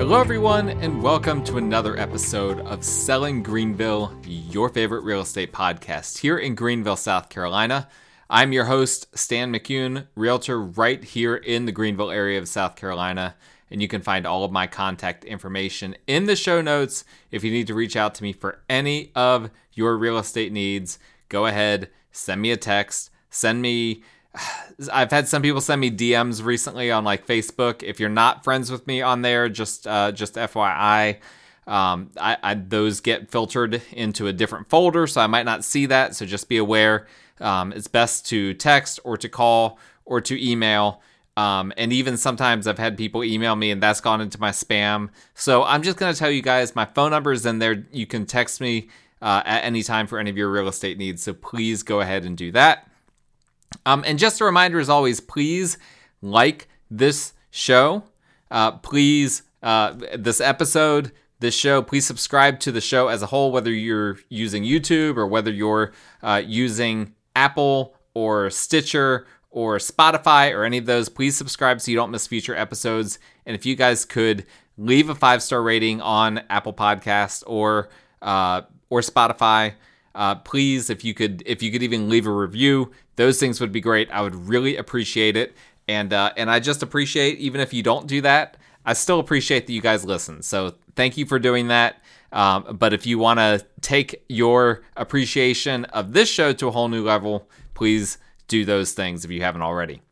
Hello, everyone, and welcome to another episode of Selling Greenville, your favorite real estate podcast here in Greenville, South Carolina. I'm your host, Stan McCune, realtor right here in the Greenville area of South Carolina. And you can find all of my contact information in the show notes. If you need to reach out to me for any of your real estate needs, go ahead, send me a text, send me I've had some people send me DMs recently on like Facebook. If you're not friends with me on there, just uh, just FYI, um, I, I, those get filtered into a different folder, so I might not see that. So just be aware. Um, it's best to text or to call or to email. Um, and even sometimes I've had people email me and that's gone into my spam. So I'm just going to tell you guys my phone number is in there. You can text me uh, at any time for any of your real estate needs. So please go ahead and do that. Um, and just a reminder, as always, please like this show. Uh, please, uh, this episode, this show, please subscribe to the show as a whole, whether you're using YouTube or whether you're uh, using Apple or Stitcher or Spotify or any of those. Please subscribe so you don't miss future episodes. And if you guys could leave a five star rating on Apple Podcast or uh, or Spotify. Uh, please, if you could, if you could even leave a review, those things would be great. I would really appreciate it. And uh, and I just appreciate even if you don't do that, I still appreciate that you guys listen. So thank you for doing that. Um, but if you want to take your appreciation of this show to a whole new level, please do those things if you haven't already.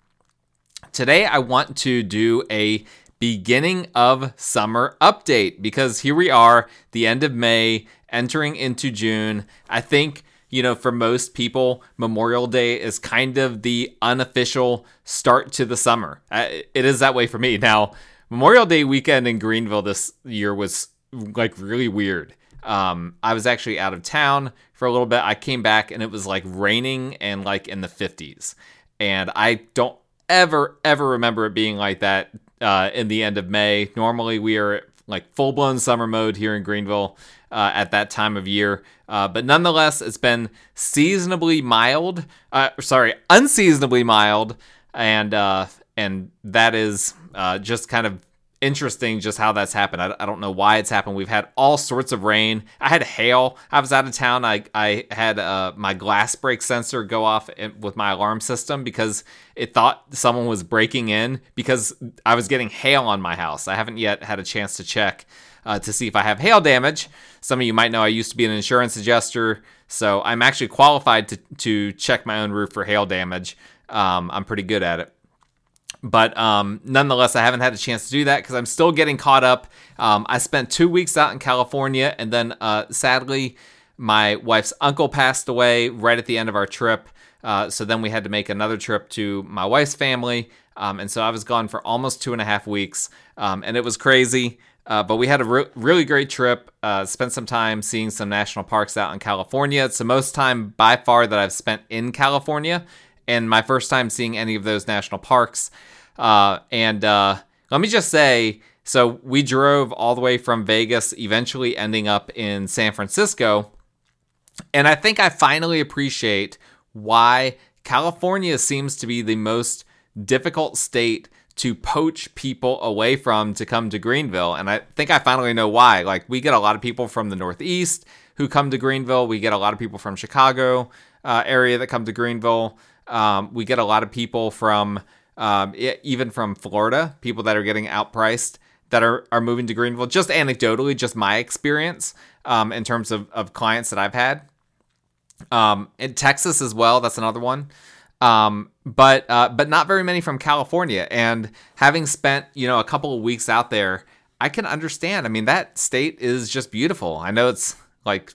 Today, I want to do a beginning of summer update because here we are, the end of May, entering into June. I think, you know, for most people, Memorial Day is kind of the unofficial start to the summer. It is that way for me. Now, Memorial Day weekend in Greenville this year was like really weird. Um, I was actually out of town for a little bit. I came back and it was like raining and like in the 50s. And I don't ever, ever remember it being like that uh, in the end of May. Normally, we are like full blown summer mode here in Greenville uh, at that time of year. Uh, but nonetheless, it's been seasonably mild. Uh, sorry, unseasonably mild, and uh, and that is uh, just kind of interesting just how that's happened. I, I, don't know why it's happened. We've had all sorts of rain. I had hail. I was out of town. I, I had uh, my glass break sensor go off in, with my alarm system because it thought someone was breaking in because I was getting hail on my house. I haven't yet had a chance to check uh, to see if I have hail damage. Some of you might know I used to be an insurance adjuster, so I'm actually qualified to, to check my own roof for hail damage. Um, I'm pretty good at it. But um, nonetheless, I haven't had a chance to do that because I'm still getting caught up. Um, I spent two weeks out in California, and then uh, sadly, my wife's uncle passed away right at the end of our trip. Uh, so then we had to make another trip to my wife's family. Um, and so I was gone for almost two and a half weeks. Um, and it was crazy. Uh, but we had a re- really great trip. Uh, spent some time seeing some national parks out in California. It's the most time by far that I've spent in California and my first time seeing any of those national parks. Uh, and uh, let me just say so we drove all the way from Vegas, eventually ending up in San Francisco. And I think I finally appreciate why California seems to be the most difficult state to poach people away from to come to Greenville. And I think I finally know why. Like, we get a lot of people from the Northeast who come to Greenville, we get a lot of people from Chicago uh, area that come to Greenville. Um, we get a lot of people from um, even from Florida, people that are getting outpriced that are, are moving to Greenville. Just anecdotally, just my experience um, in terms of, of clients that I've had. Um, in Texas as well, that's another one. Um, but uh, but not very many from California. And having spent you know a couple of weeks out there, I can understand. I mean, that state is just beautiful. I know it's like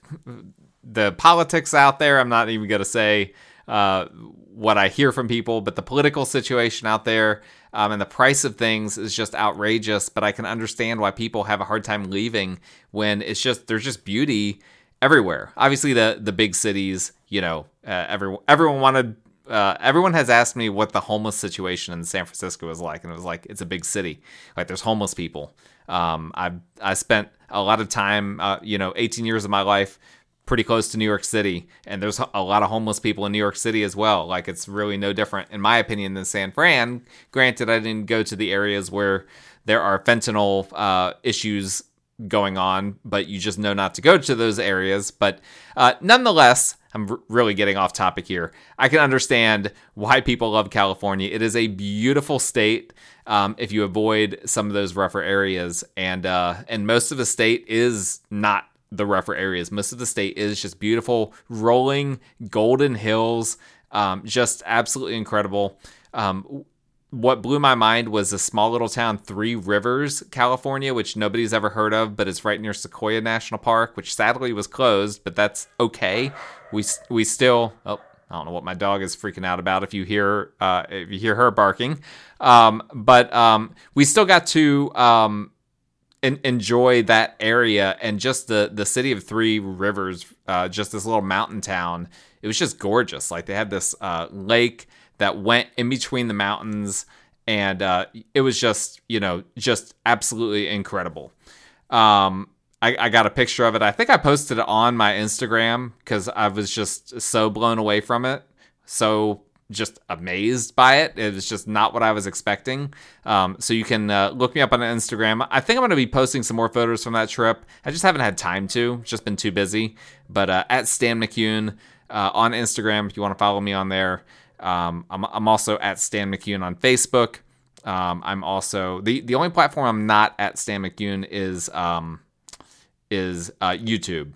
the politics out there. I'm not even gonna say uh, what I hear from people, but the political situation out there um, and the price of things is just outrageous. But I can understand why people have a hard time leaving when it's just there's just beauty everywhere. Obviously, the the big cities, you know, uh, everyone everyone wanted. Uh, everyone has asked me what the homeless situation in San Francisco is like, and it was like it's a big city. Like there's homeless people. Um, I I spent a lot of time, uh, you know, 18 years of my life pretty close to New York City, and there's a lot of homeless people in New York City as well. Like it's really no different, in my opinion, than San Fran. Granted, I didn't go to the areas where there are fentanyl uh, issues going on, but you just know not to go to those areas. But uh, nonetheless, I'm r- really getting off topic here. I can understand why people love California. It is a beautiful state um, if you avoid some of those rougher areas, and uh, and most of the state is not the rougher areas. Most of the state is just beautiful, rolling golden hills, um, just absolutely incredible. Um, what blew my mind was a small little town, Three Rivers, California, which nobody's ever heard of, but it's right near Sequoia National Park, which sadly was closed, but that's okay. We we still oh I don't know what my dog is freaking out about if you hear uh, if you hear her barking, um, but um, we still got to um, en- enjoy that area and just the the city of Three Rivers, uh, just this little mountain town. It was just gorgeous. Like they had this uh, lake that went in between the mountains, and uh, it was just you know just absolutely incredible. Um, I, I got a picture of it. I think I posted it on my Instagram because I was just so blown away from it, so just amazed by it. It was just not what I was expecting. Um, so you can uh, look me up on Instagram. I think I'm going to be posting some more photos from that trip. I just haven't had time to. Just been too busy. But uh, at Stan McCune uh, on Instagram, if you want to follow me on there. Um, I'm, I'm also at Stan McCune on Facebook. Um, I'm also the the only platform I'm not at Stan McCune is um, is uh, YouTube.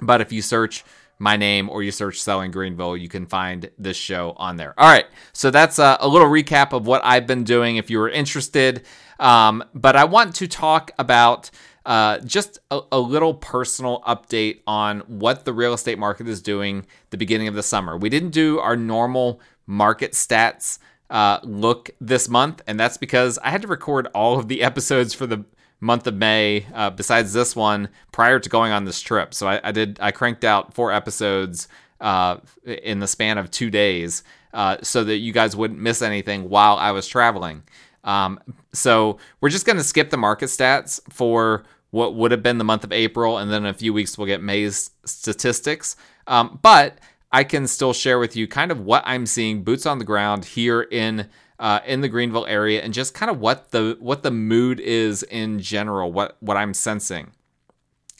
But if you search my name or you search Selling Greenville, you can find this show on there. All right, so that's a, a little recap of what I've been doing. If you were interested, um, but I want to talk about uh, just a, a, little personal update on what the real estate market is doing the beginning of the summer. We didn't do our normal market stats uh, look this month, and that's because I had to record all of the episodes for the month of May, uh, besides this one, prior to going on this trip. So I, I did I cranked out four episodes uh, in the span of two days, uh, so that you guys wouldn't miss anything while I was traveling. Um, so we're just going to skip the market stats for what would have been the month of April, and then in a few weeks we'll get May's statistics. Um, but I can still share with you kind of what I'm seeing boots on the ground here in uh, in the Greenville area, and just kind of what the what the mood is in general, what what I'm sensing.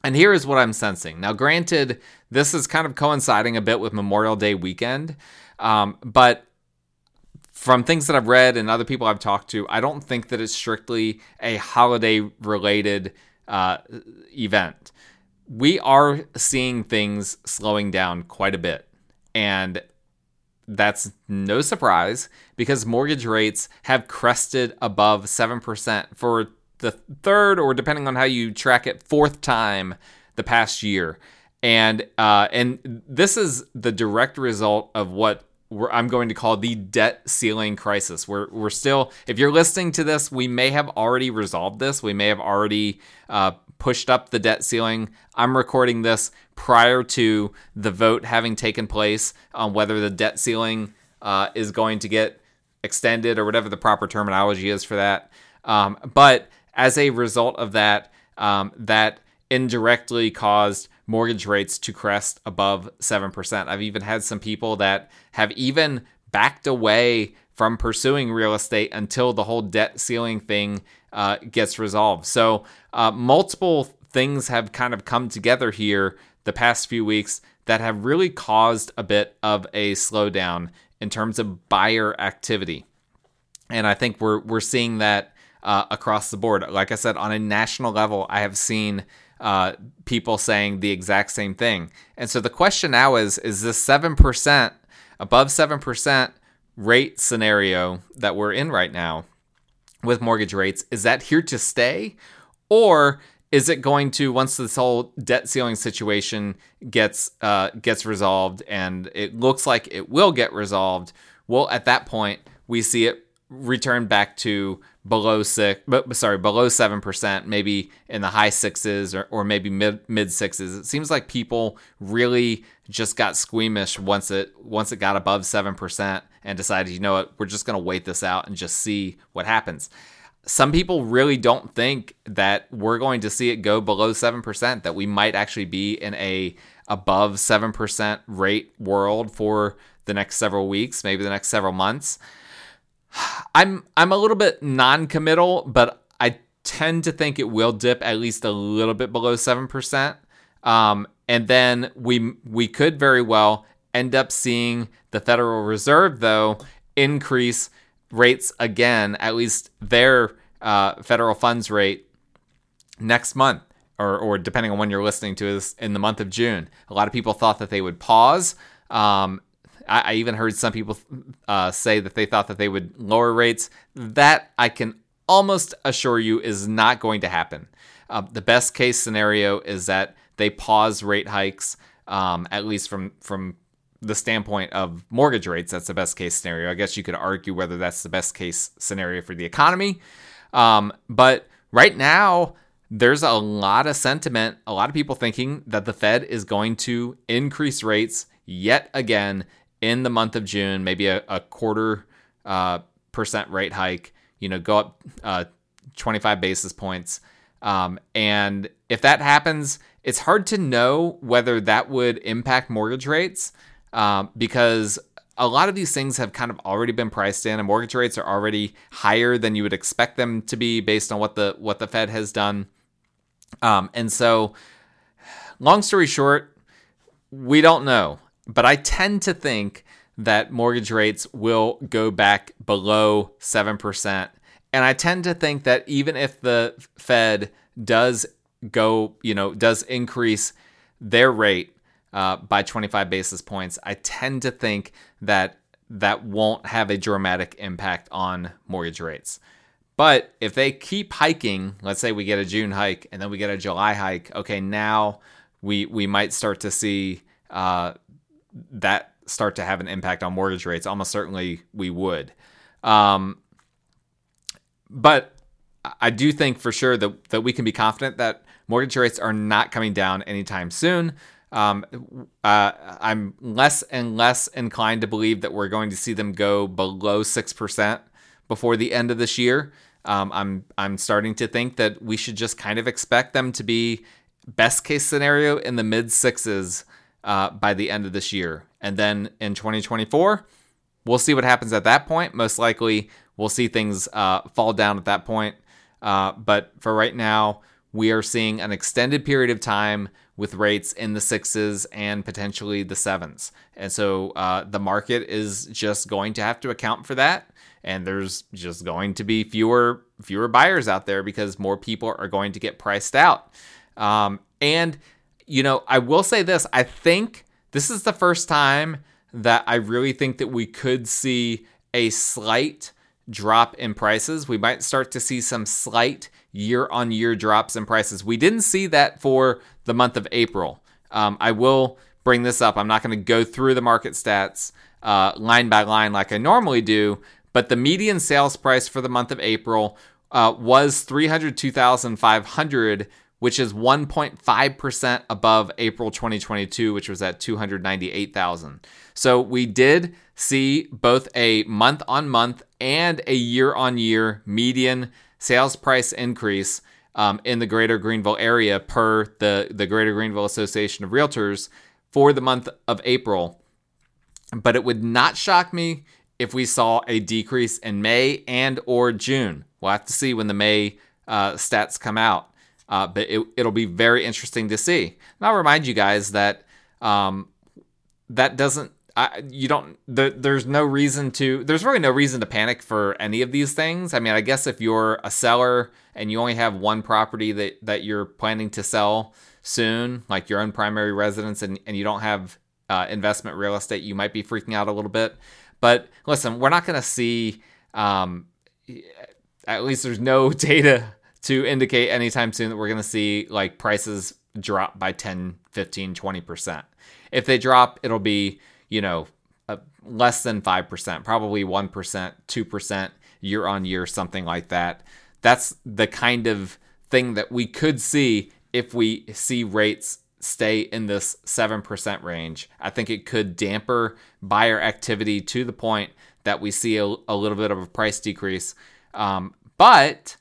And here is what I'm sensing. Now, granted, this is kind of coinciding a bit with Memorial Day weekend, um, but from things that I've read and other people I've talked to, I don't think that it's strictly a holiday related uh, event. We are seeing things slowing down quite a bit. And that's no surprise because mortgage rates have crested above 7% for the third, or depending on how you track it, fourth time the past year. And uh, and this is the direct result of what I'm going to call the debt ceiling crisis. We're, we're still, if you're listening to this, we may have already resolved this. We may have already uh, pushed up the debt ceiling. I'm recording this prior to the vote having taken place on whether the debt ceiling uh, is going to get extended or whatever the proper terminology is for that. Um, but as a result of that, um, that indirectly caused mortgage rates to crest above 7%. I've even had some people that have even backed away from pursuing real estate until the whole debt ceiling thing uh, gets resolved. So, uh, multiple things have kind of come together here the past few weeks that have really caused a bit of a slowdown in terms of buyer activity. And I think we're we're seeing that uh, across the board. Like I said, on a national level, I have seen uh, people saying the exact same thing. And so the question now is is this 7%, above 7% rate scenario that we're in right now with mortgage rates, is that here to stay? Or is it going to once this whole debt ceiling situation gets uh, gets resolved and it looks like it will get resolved well at that point we see it return back to below six, but sorry, below seven percent, maybe in the high sixes or, or maybe mid mid sixes. It seems like people really just got squeamish once it once it got above seven percent and decided, you know what, we're just gonna wait this out and just see what happens. Some people really don't think that we're going to see it go below seven percent. That we might actually be in a above seven percent rate world for the next several weeks, maybe the next several months. I'm I'm a little bit non-committal, but I tend to think it will dip at least a little bit below 7%. Um, and then we we could very well end up seeing the Federal Reserve, though, increase rates again, at least their uh, federal funds rate next month, or, or depending on when you're listening to this, in the month of June. A lot of people thought that they would pause. Um, I, I, even heard some people uh, say that they thought that they would lower rates. That I can almost assure you is not going to happen. Uh, the best case scenario is that they pause rate hikes, um, at least from from the standpoint of mortgage rates. That's the best case scenario. I guess you could argue whether that's the best case scenario for the economy. Um, but right now, there's a lot of sentiment, a lot of people thinking that the Fed is going to increase rates yet again in the month of June, maybe a, a quarter uh, percent rate hike, you know, go up uh, 25 basis points. Um, and if that happens, it's hard to know whether that would impact mortgage rates um, because a lot of these things have kind of already been priced in, and mortgage rates are already higher than you would expect them to be based on what the what the Fed has done. Um, and so, long story short, we don't know, but I tend to think that mortgage rates will go back below seven percent, and I tend to think that even if the Fed does go, you know, does increase their rate uh, by 25 basis points, I tend to think that that won't have a dramatic impact on mortgage rates. But if they keep hiking, let's say we get a June hike and then we get a July hike, okay, now we we might start to see uh, that start to have an impact on mortgage rates. Almost certainly we would. Um, but I do think for sure that, that we can be confident that mortgage rates are not coming down anytime soon. Um, uh, I'm less and less inclined to believe that we're going to see them go below six percent before the end of this year. Um, I'm I'm starting to think that we should just kind of expect them to be best case scenario in the mid sixes uh, by the end of this year, and then in 2024, we'll see what happens at that point. Most likely, we'll see things uh, fall down at that point. Uh, but for right now, we are seeing an extended period of time with rates in the sixes and potentially the sevens. And so uh, the market is just going to have to account for that. And there's just going to be fewer fewer buyers out there because more people are going to get priced out. Um, and you know, I will say this: I think this is the first time that I really think that we could see a slight drop in prices. We might start to see some slight year on year drops in prices. We didn't see that for the month of April. Um, I will bring this up. I'm not going to go through the market stats uh, line by line like I normally do, but the median sales price for the month of April uh, was 302,500, which is 1.5% above April 2022, which was at 298,000. So we did see both a month on month and a year on year median sales price increase um, in the greater Greenville area per the, the Greater Greenville Association of Realtors for the month of April. But it would not shock me if we saw a decrease in May and or June. We'll have to see when the May uh, stats come out. Uh, but it, will be very interesting to see. And I'll remind you guys that um, that doesn't I, you don't the, there's no reason to there's really no reason to panic for any of these things i mean i guess if you're a seller and you only have one property that that you're planning to sell soon like your own primary residence and, and you don't have uh, investment real estate you might be freaking out a little bit but listen we're not going to see um, at least there's no data to indicate anytime soon that we're going to see like prices drop by 10 15 20% if they drop it'll be you know, uh, less than 5%, probably 1%, 2% year on year, something like that. That's the kind of thing that we could see if we see rates stay in this 7% range. I think it could damper buyer activity to the point that we see a, a little bit of a price decrease. Um, but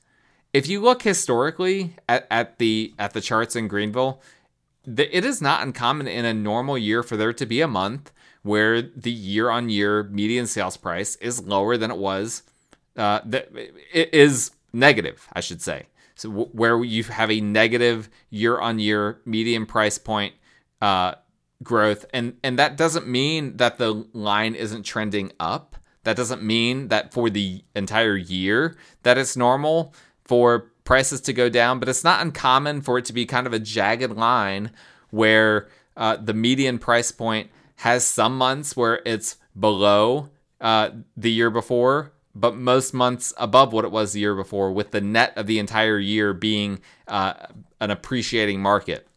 if you look historically at, at the at the charts in Greenville, the, it is not uncommon in a normal year for there to be a month where the year on year median sales price is lower than it was. Uh, that it is negative, I should say. So w- where you have a negative year-on-year median price point uh, growth, and and that doesn't mean that the line isn't trending up. That doesn't mean that for the entire year that it's normal for prices to go down, but it's not uncommon for it to be kind of a jagged line where uh, the median price point has some months where it's below uh, the year before, but most months above what it was the year before, with the net of the entire year being uh, an appreciating market.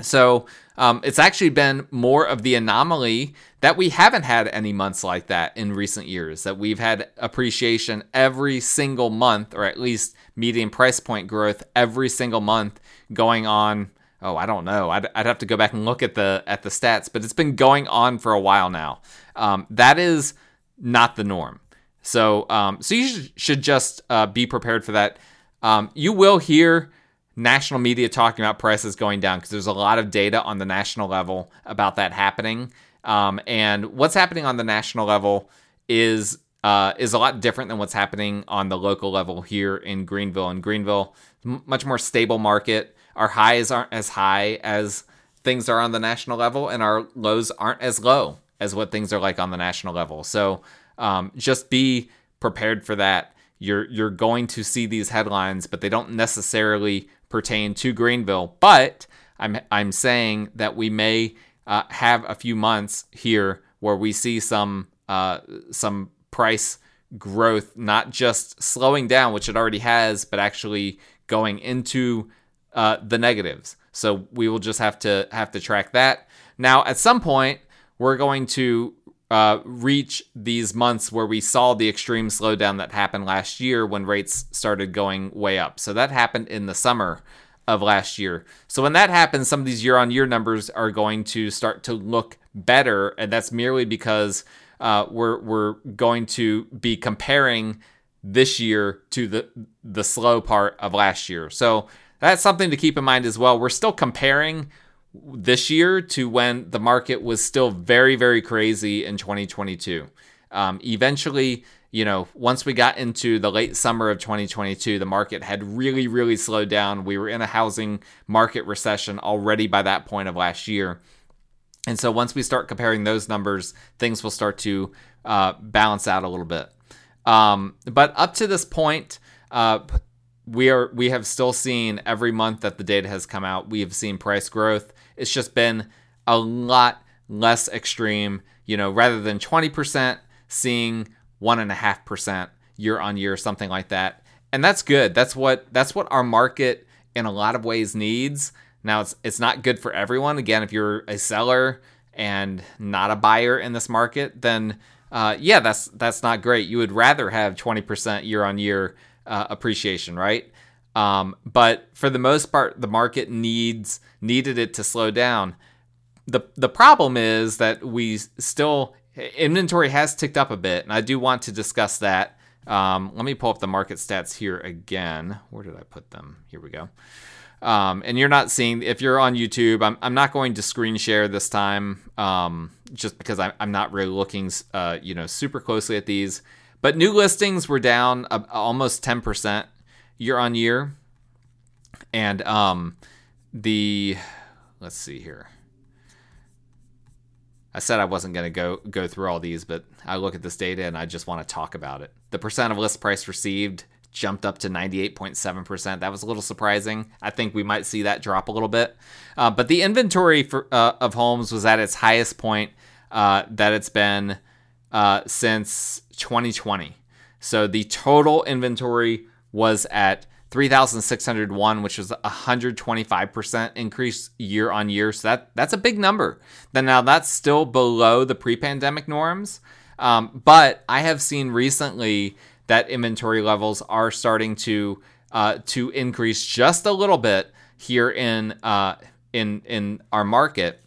So um, it's actually been more of the anomaly that we haven't had any months like that in recent years, that we've had appreciation every single month, or at least median price point growth every single month going on. Oh, I don't know. I'd, I'd have to go back and look at the at the stats, but it's been going on for a while now. Um, that is not the norm. So, um, so you should just uh, be prepared for that. Um, you will hear national media talking about prices going down because there's a lot of data on the national level about that happening. Um, and what's happening on the national level is uh, is a lot different than what's happening on the local level here in Greenville. In Greenville, m- much more stable market. Our highs aren't as high as things are on the national level, and our lows aren't as low as what things are like on the national level. So um, just be prepared for that. You're you're going to see these headlines, but they don't necessarily pertain to Greenville. But I'm I'm saying that we may uh, have a few months here where we see some uh, some price growth, not just slowing down, which it already has, but actually going into uh, the negatives. So we will just have to have to track that. Now, at some point, we're going to uh, reach these months where we saw the extreme slowdown that happened last year when rates started going way up. So that happened in the summer of last year. So when that happens, some of these year on year numbers are going to start to look better. And that's merely because uh, we're, we're going to be comparing this year to the, the slow part of last year. So that's something to keep in mind as well. We're still comparing this year to when the market was still very, very crazy in 2022. Um, eventually, you know, once we got into the late summer of 2022, the market had really, really slowed down. We were in a housing market recession already by that point of last year. And so once we start comparing those numbers, things will start to uh, balance out a little bit. Um, but up to this point, uh, we are we have still seen every month that the data has come out, we have seen price growth. It's just been a lot less extreme. You know, rather than 20%, seeing one and a half percent year on year, something like that. And that's good. That's what that's what our market in a lot of ways needs. Now it's it's not good for everyone. Again, if you're a seller and not a buyer in this market, then uh, yeah, that's that's not great. You would rather have 20% year on year appreciation, right? Um, but for the most part, the market needs needed it to slow down. the The problem is that we still inventory has ticked up a bit, and I do want to discuss that. Um, let me pull up the market stats here again. Where did I put them? Here we go. Um, and you're not seeing if you're on YouTube. I'm, I'm not going to screen share this time, um, just because I, I'm not really looking, uh, you know, super closely at these. But new listings were down uh, almost 10% year on year. And um, the let's see here. I said I wasn't going to go go through all these, but I look at this data and I just want to talk about it. The percent of list price received jumped up to 98.7%. That was a little surprising. I think we might see that drop a little bit. Uh, but the inventory for, uh, of homes was at its highest point uh, that it's been uh, since 2020. So the total inventory was at 3,601, which was a 125% increase year on year. So that that's a big number. Then now that's still below the pre-pandemic norms. Um, but I have seen recently that inventory levels are starting to uh, to increase just a little bit here in uh, in in our market.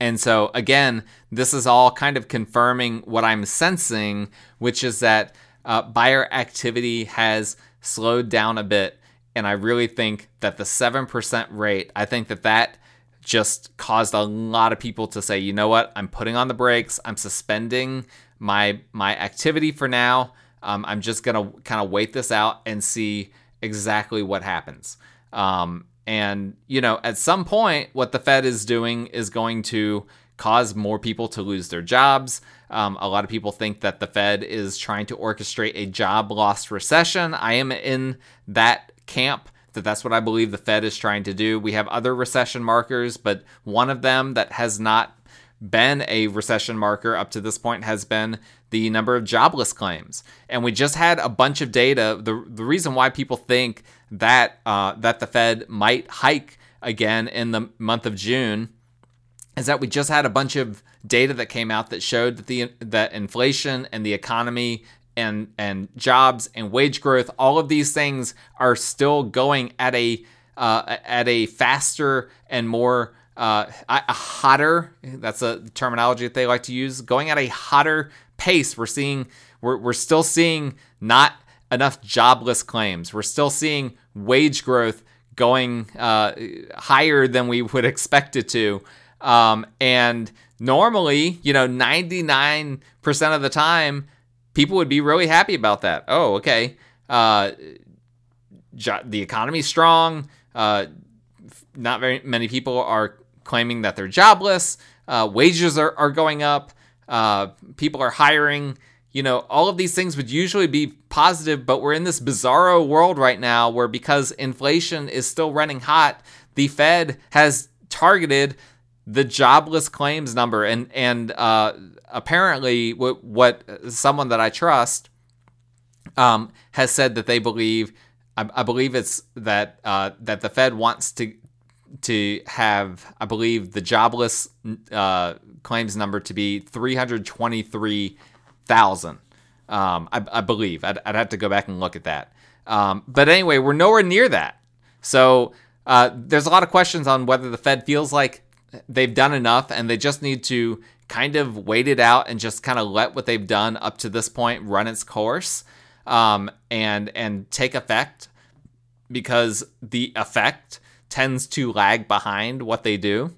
And so again, this is all kind of confirming what I'm sensing, which is that uh, buyer activity has slowed down a bit. And I really think that the 7% rate, I think that that just caused a lot of people to say, you know what, I'm putting on the brakes. I'm suspending my my activity for now. Um, I'm just gonna kind of wait this out and see exactly what happens. Um, and, you know, at some point, what the Fed is doing is going to cause more people to lose their jobs. Um, a lot of people think that the Fed is trying to orchestrate a job loss recession. I am in that camp that that's what I believe the Fed is trying to do. We have other recession markers, but one of them that has not been a recession marker up to this point has been the number of jobless claims. And we just had a bunch of data. The, the reason why people think that uh, that the Fed might hike again in the month of June is that we just had a bunch of data that came out that showed that the that inflation and the economy and and jobs and wage growth all of these things are still going at a uh, at a faster and more uh, a hotter that's a terminology that they like to use going at a hotter pace we're seeing we're, we're still seeing not enough jobless claims we're still seeing wage growth going uh, higher than we would expect it to um, and normally you know 99% of the time people would be really happy about that oh okay uh, jo- the economy's strong uh, not very many people are claiming that they're jobless. Uh, wages are, are going up. Uh, people are hiring. You know, all of these things would usually be positive, but we're in this bizarro world right now where because inflation is still running hot, the Fed has targeted the jobless claims number. And, and uh, apparently, what, what someone that I trust um, has said that they believe I, I believe it's that uh, that the Fed wants to to have, I believe, the jobless uh, claims number to be 323,000. Um, I, I, believe. I'd, I'd, have to go back and look at that. Um, but anyway, we're nowhere near that. So uh, there's a lot of questions on whether the Fed feels like they've done enough and they just need to kind of wait it out and just kind of let what they've done up to this point run its course um, and and take effect because the effect tends to lag behind what they do.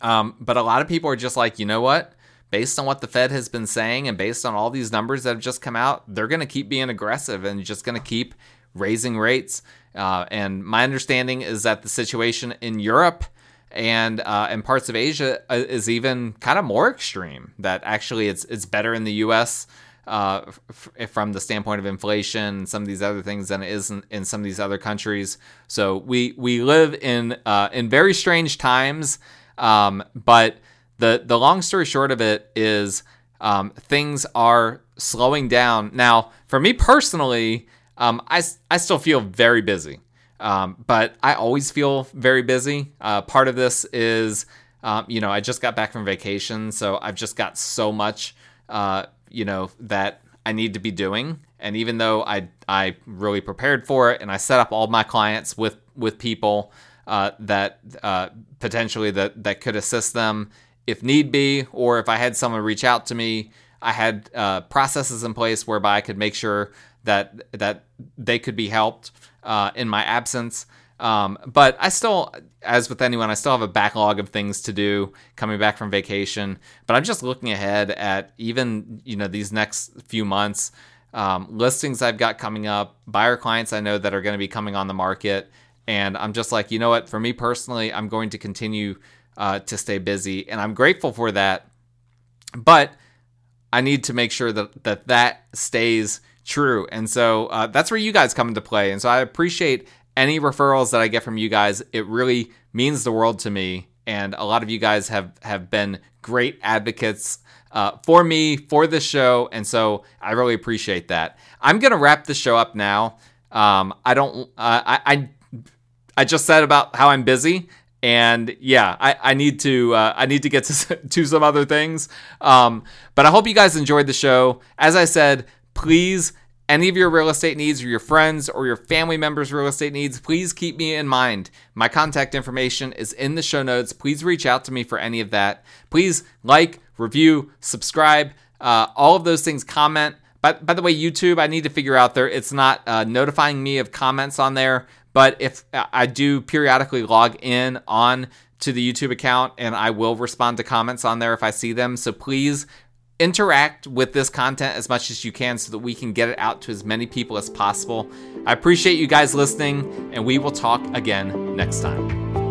Um, but a lot of people are just like, you know what? Based on what the Fed has been saying and based on all these numbers that have just come out, they're going to keep being aggressive and just going to keep raising rates. Uh, and my understanding is that the situation in Europe and uh, and parts of Asia uh, is even kind of more extreme. That actually it's it's better in the U.S uh, f- from the standpoint of inflation and some of these other things than it is in, in some of these other countries. So we we live in uh, in very strange times. Um, but the the long story short of it is um, things are slowing down now. For me personally, um, I I still feel very busy. Um, but I always feel very busy. Uh, part of this is, um, you know, I just got back from vacation, so I've just got so much uh, you know that I need to be doing. And even though I I really prepared for it and I set up all my clients with with people uh, that uh, potentially that that could assist them if need be, or if I had someone reach out to me, I had uh, processes in place whereby I could make sure that that they could be helped uh, in my absence. Um, but I still, as with anyone, I still have a backlog of things to do coming back from vacation. But I'm just looking ahead at even you know these next few months, um, listings I've got coming up, buyer clients I know that are going to be coming on the market, and I'm just like, you know what? For me personally, I'm going to continue uh, to stay busy, and I'm grateful for that. But I need to make sure that that that stays true. And so uh, that's where you guys come into play. And so I appreciate any referrals that I get from you guys, it really means the world to me. And a lot of you guys have have been great advocates uh, for me for this show, and so I really appreciate that. I'm gonna wrap the show up now. Um, I don't. Uh, I, I I just said about how I'm busy, and yeah, I, I need to uh, I need to get to, to some other things. Um, but I hope you guys enjoyed the show. As I said, please any of your real estate needs or your friends or your family members' real estate needs, please keep me in mind. My contact information is in the show notes. Please reach out to me for any of that. Please like, review, subscribe, uh, all of those things, comment. By, by the way, YouTube, I need to figure out there, it's not uh, notifying me of comments on there. But if uh, I do periodically log in on to the YouTube account and I will respond to comments on there if I see them. So please interact with this content as much as you can so that we can get it out to as many people as possible. I appreciate you guys listening, and we will talk again next time.